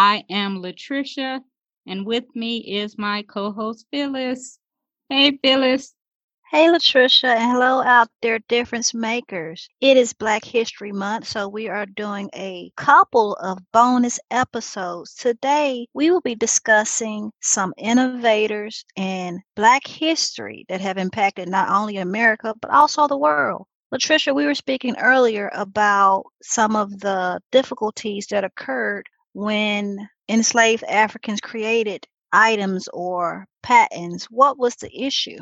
I am Latricia, and with me is my co host Phyllis. Hey, Phyllis. Hey, Latricia, and hello out there, difference makers. It is Black History Month, so we are doing a couple of bonus episodes. Today, we will be discussing some innovators in Black history that have impacted not only America, but also the world. Latricia, we were speaking earlier about some of the difficulties that occurred when enslaved Africans created items or patents. What was the issue?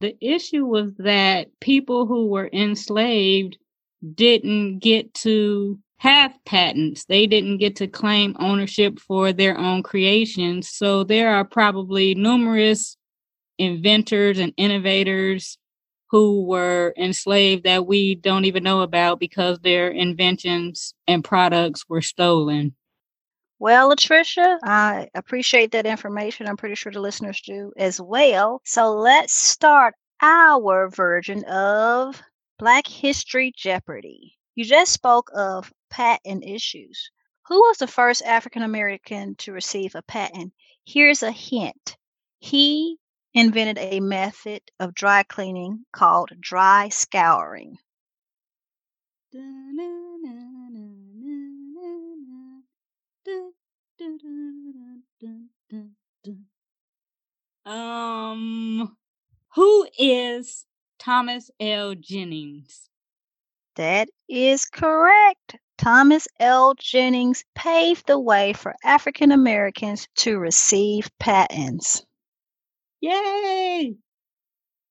The issue was that people who were enslaved didn't get to have patents. They didn't get to claim ownership for their own creations. So there are probably numerous inventors and innovators who were enslaved that we don't even know about because their inventions and products were stolen. Well, Latricia, I appreciate that information. I'm pretty sure the listeners do as well. So let's start our version of Black History Jeopardy. You just spoke of patent issues. Who was the first African American to receive a patent? Here's a hint. He invented a method of dry cleaning called dry scouring. Um, who is Thomas L. Jennings? That is correct. Thomas L. Jennings paved the way for African Americans to receive patents. Yay!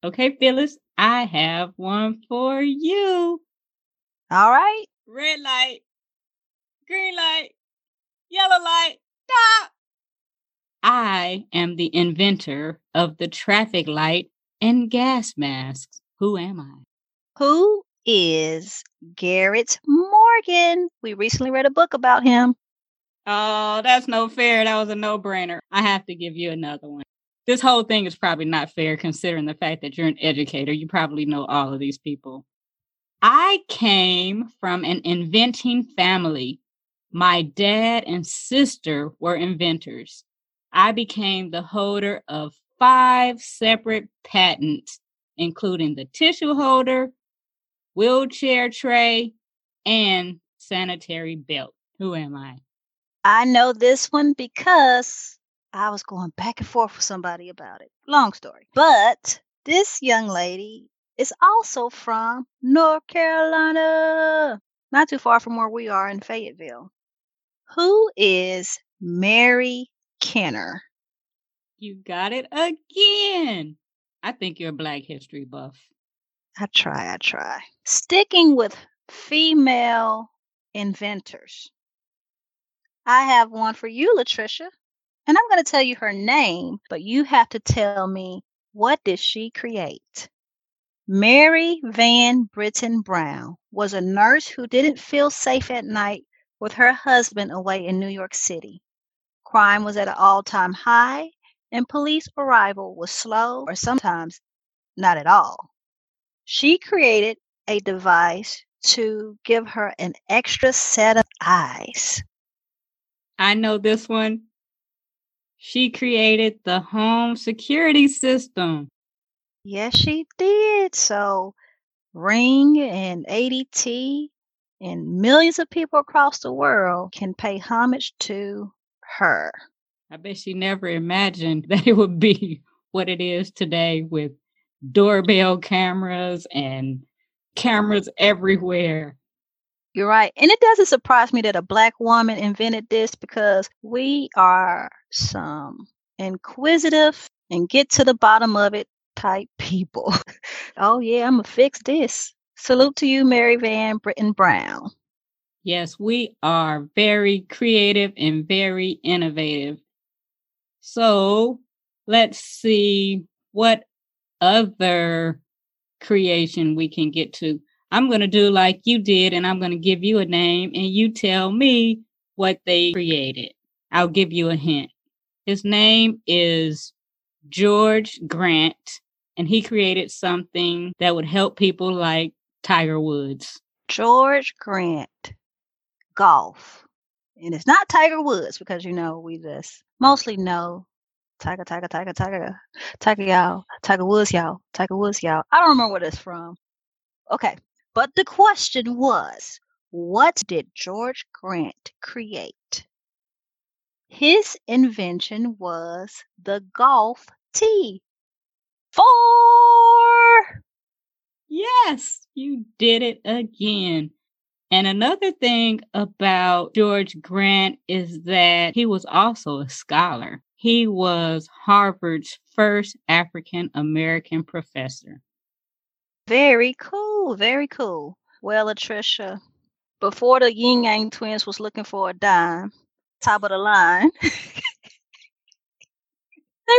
Okay, Phyllis, I have one for you. All right. Red light, green light, yellow light, stop! I am the inventor of the traffic light and gas masks. Who am I? Who is Garrett Morgan? We recently read a book about him. Oh, that's no fair. That was a no brainer. I have to give you another one this whole thing is probably not fair considering the fact that you're an educator. You probably know all of these people. I came from an inventing family. My dad and sister were inventors. I became the holder of five separate patents, including the tissue holder, wheelchair tray, and sanitary belt. Who am I? I know this one because I was going back and forth with somebody about it. Long story. But this young lady is also from North Carolina, not too far from where we are in Fayetteville. Who is Mary Kenner? You got it again. I think you're a Black History buff. I try, I try. Sticking with female inventors, I have one for you, Latricia. And I'm going to tell you her name, but you have to tell me what did she create? Mary Van Brittan Brown was a nurse who didn't feel safe at night with her husband away in New York City. Crime was at an all time high, and police arrival was slow or sometimes not at all. She created a device to give her an extra set of eyes. I know this one. She created the home security system. Yes, she did. So, Ring and ADT and millions of people across the world can pay homage to her. I bet she never imagined that it would be what it is today with doorbell cameras and cameras everywhere. You're right. And it doesn't surprise me that a black woman invented this because we are some inquisitive and get to the bottom of it type people. oh, yeah, I'm going to fix this. Salute to you, Mary Van Brittan Brown. Yes, we are very creative and very innovative. So let's see what other creation we can get to. I'm going to do like you did, and I'm going to give you a name, and you tell me what they created. I'll give you a hint. His name is George Grant, and he created something that would help people like Tiger Woods. George Grant, golf. And it's not Tiger Woods because you know we just mostly know Tiger, Tiger, Tiger, Tiger, Tiger, y'all, Tiger Woods, y'all, Tiger Woods, y'all. I don't remember where it's from. Okay, but the question was, what did George Grant create? His invention was the golf tee. Four. Yes, you did it again. And another thing about George Grant is that he was also a scholar. He was Harvard's first African American professor. Very cool. Very cool. Well, Latricia, before the Ying Yang twins was looking for a dime, top of the line, they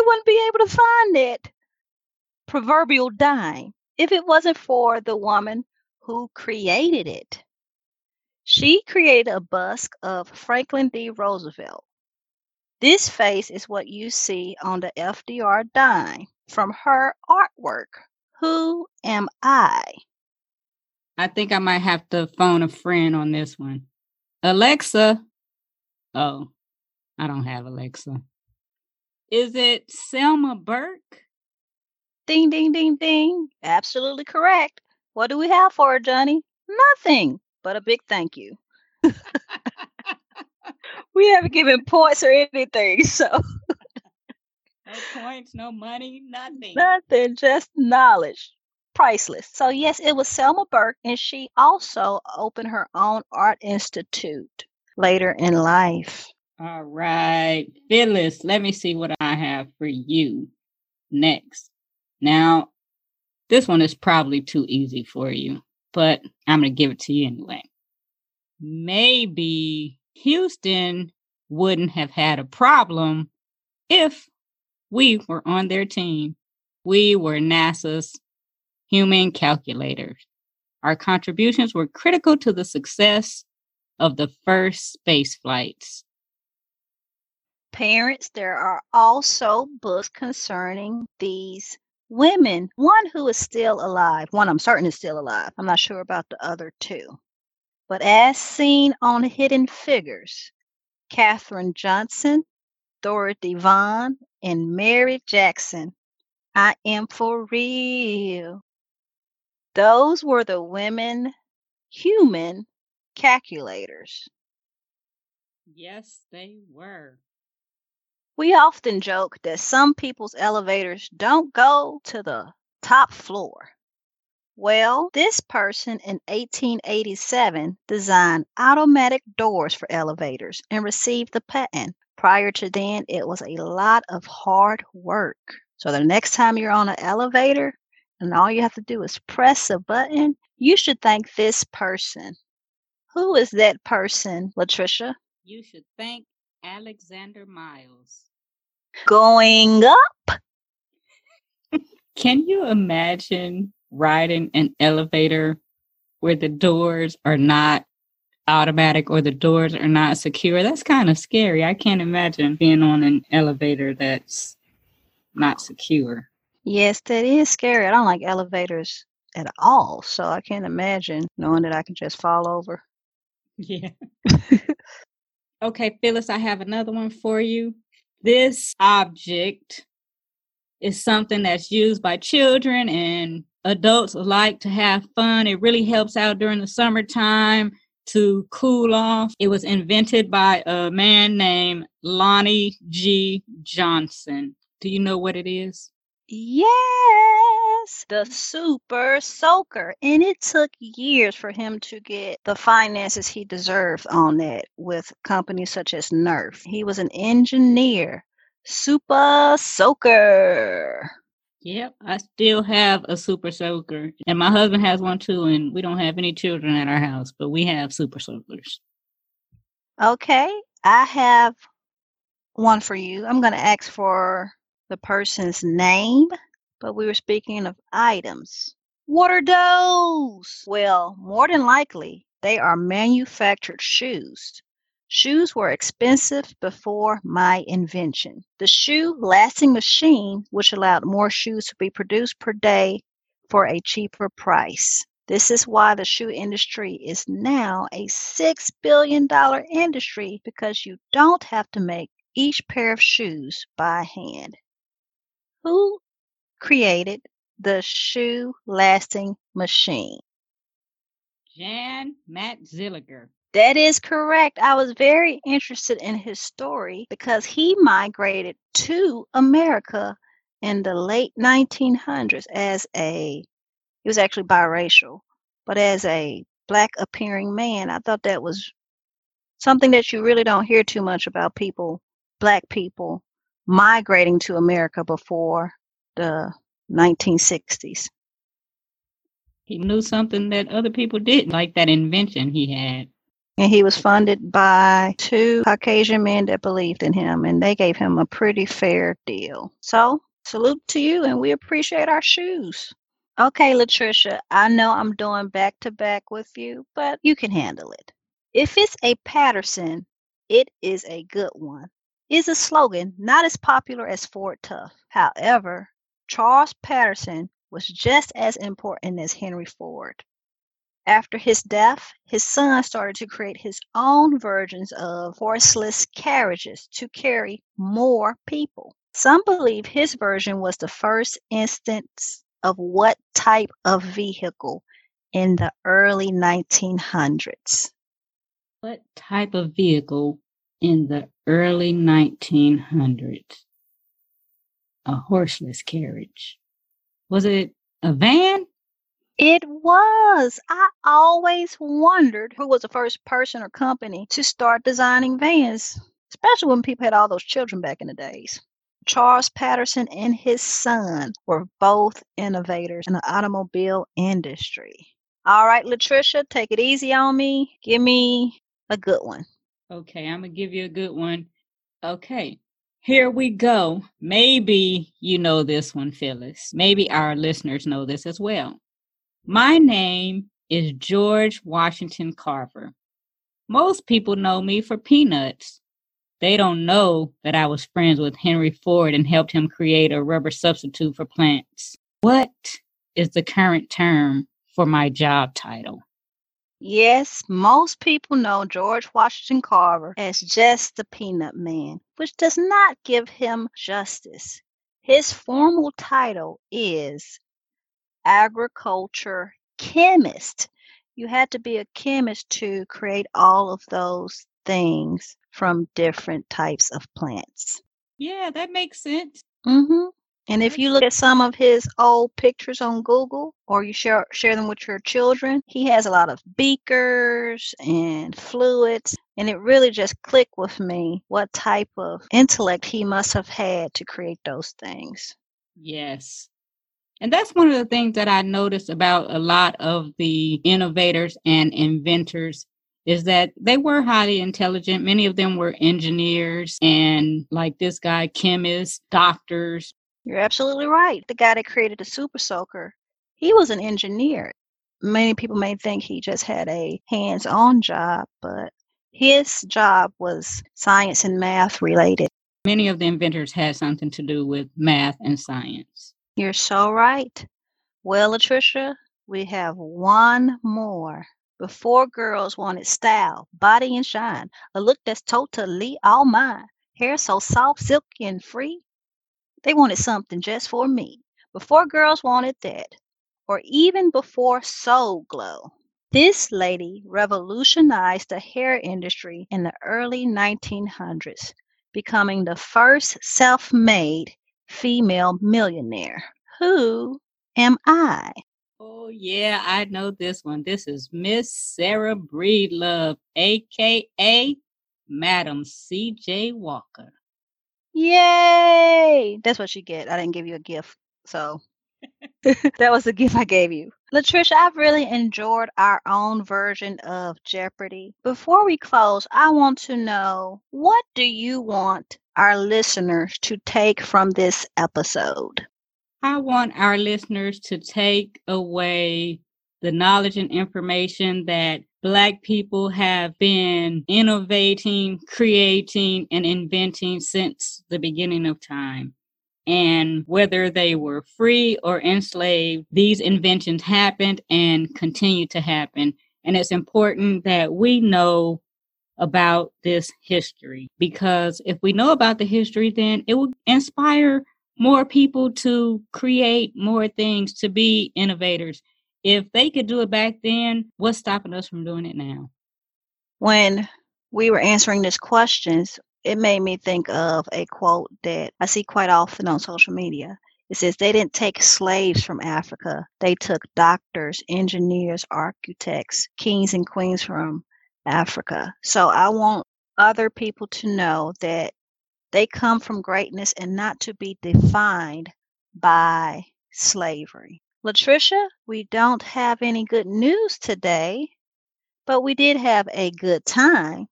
wouldn't be able to find it proverbial dime if it wasn't for the woman who created it. She created a bust of Franklin D. Roosevelt. This face is what you see on the FDR dime from her artwork. Who am I? I think I might have to phone a friend on this one. Alexa. Oh, I don't have Alexa. Is it Selma Burke? Ding, ding, ding, ding. Absolutely correct. What do we have for her, Johnny? Nothing but a big thank you. we haven't given points or anything, so. no points, no money, nothing. Nothing, just knowledge. Priceless. So, yes, it was Selma Burke, and she also opened her own art institute later in life. All right. Phyllis, let me see what I have for you next. Now, this one is probably too easy for you, but I'm going to give it to you anyway. Maybe Houston wouldn't have had a problem if we were on their team. We were NASA's human calculators. Our contributions were critical to the success of the first space flights. Parents, there are also books concerning these women. One who is still alive, one I'm certain is still alive. I'm not sure about the other two. But as seen on Hidden Figures, Katherine Johnson, Dorothy Vaughan, and Mary Jackson, I am for real. Those were the women human calculators. Yes, they were. We often joke that some people's elevators don't go to the top floor. Well, this person in 1887 designed automatic doors for elevators and received the patent. Prior to then, it was a lot of hard work. So the next time you're on an elevator and all you have to do is press a button, you should thank this person. Who is that person, Latricia? You should thank Alexander Miles. Going up? Can you imagine riding an elevator where the doors are not automatic or the doors are not secure? That's kind of scary. I can't imagine being on an elevator that's not secure. Yes, that is scary. I don't like elevators at all. So I can't imagine knowing that I can just fall over. Yeah. okay, Phyllis, I have another one for you. This object is something that's used by children and adults alike to have fun. It really helps out during the summertime to cool off. It was invented by a man named Lonnie G. Johnson. Do you know what it is? Yes, the super soaker. And it took years for him to get the finances he deserved on that with companies such as Nerf. He was an engineer, super soaker. Yep, I still have a super soaker, and my husband has one too. And we don't have any children at our house, but we have super soakers. Okay, I have one for you. I'm going to ask for the person's name, but we were speaking of items. What are those? Well, more than likely, they are manufactured shoes. Shoes were expensive before my invention. The shoe lasting machine, which allowed more shoes to be produced per day for a cheaper price. This is why the shoe industry is now a $6 billion industry because you don't have to make each pair of shoes by hand. Who created the shoe lasting machine? Jan Matzeliger. That is correct. I was very interested in his story because he migrated to America in the late 1900s as a, he was actually biracial, but as a black appearing man. I thought that was something that you really don't hear too much about people, black people, migrating to America before the 1960s. He knew something that other people didn't, like that invention he had. And he was funded by two Caucasian men that believed in him, and they gave him a pretty fair deal. So, salute to you, and we appreciate our shoes. Okay, Latricia, I know I'm doing back to back with you, but you can handle it. If it's a Patterson, it is a good one. Is a slogan not as popular as Ford Tough. However, Charles Patterson was just as important as Henry Ford. After his death, his son started to create his own versions of horseless carriages to carry more people. Some believe his version was the first instance of what type of vehicle in the early 1900s. What type of vehicle in the early 1900s? A horseless carriage. Was it a van? It was. I always wondered who was the first person or company to start designing vans, especially when people had all those children back in the days. Charles Patterson and his son were both innovators in the automobile industry. All right, Latricia, take it easy on me. Give me a good one. Okay, I'm going to give you a good one. Okay, here we go. Maybe you know this one, Phyllis. Maybe our listeners know this as well. My name is George Washington Carver. Most people know me for peanuts. They don't know that I was friends with Henry Ford and helped him create a rubber substitute for plants. What is the current term for my job title? Yes, most people know George Washington Carver as just the Peanut Man, which does not give him justice. His formal title is agriculture chemist. You had to be a chemist to create all of those things from different types of plants. Yeah, that makes sense. Mm-hmm. And if mm-hmm. you look at some of his old pictures on Google or you share share them with your children, he has a lot of beakers and fluids and it really just clicked with me what type of intellect he must have had to create those things. Yes. And that's one of the things that I noticed about a lot of the innovators and inventors is that they were highly intelligent. Many of them were engineers and like this guy, chemists, doctors. You're absolutely right. The guy that created the super soaker, he was an engineer. Many people may think he just had a hands on job, but his job was science and math related. Many of the inventors had something to do with math and science. You're so right. Well, Latricia, we have one more. Before girls wanted style, body and shine, a look that's totally all mine. Hair so soft, silky, and free. They wanted something just for me. Before girls wanted that, or even before Soul Glo. This lady revolutionized the hair industry in the early 1900s, becoming the first self made female millionaire. Who am I? Oh, yeah, I know this one. This is Miss Sarah Breedlove, aka Madam C.J. Walker. Yay! That's what you get. I didn't give you a gift. So that was the gift I gave you. Latricia, I've really enjoyed our own version of Jeopardy. Before we close, I want to know what do you want our listeners to take from this episode? I want our listeners to take away the knowledge and information that Black people have been innovating, creating, and inventing since the beginning of time. And whether they were free or enslaved, these inventions happened and continue to happen. And it's important that we know about this history because if we know about the history, then it will inspire more people to create more things, to be innovators. If they could do it back then, what's stopping us from doing it now? When we were answering these questions, it made me think of a quote that I see quite often on social media. It says they didn't take slaves from Africa. They took doctors, engineers, architects, kings and queens from Africa. So I want other people to know that they come from greatness and not to be defined by slavery. Latricia, we don't have any good news today, but we did have a good time.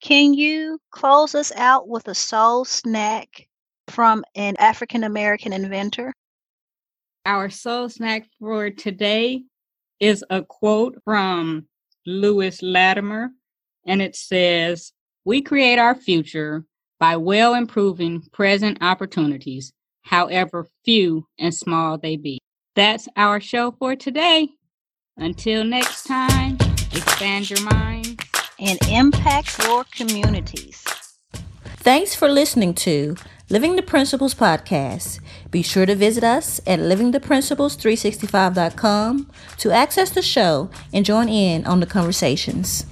Can you close us out with a soul snack from an African American inventor? Our soul snack for today is a quote from Lewis Latimer, and it says, We create our future by well improving present opportunities, however few and small they be. That's our show for today. Until next time, expand your mind and impact your communities. Thanks for listening to Living the Principles podcast. Be sure to visit us at livingtheprinciples365.com to access the show and join in on the conversations.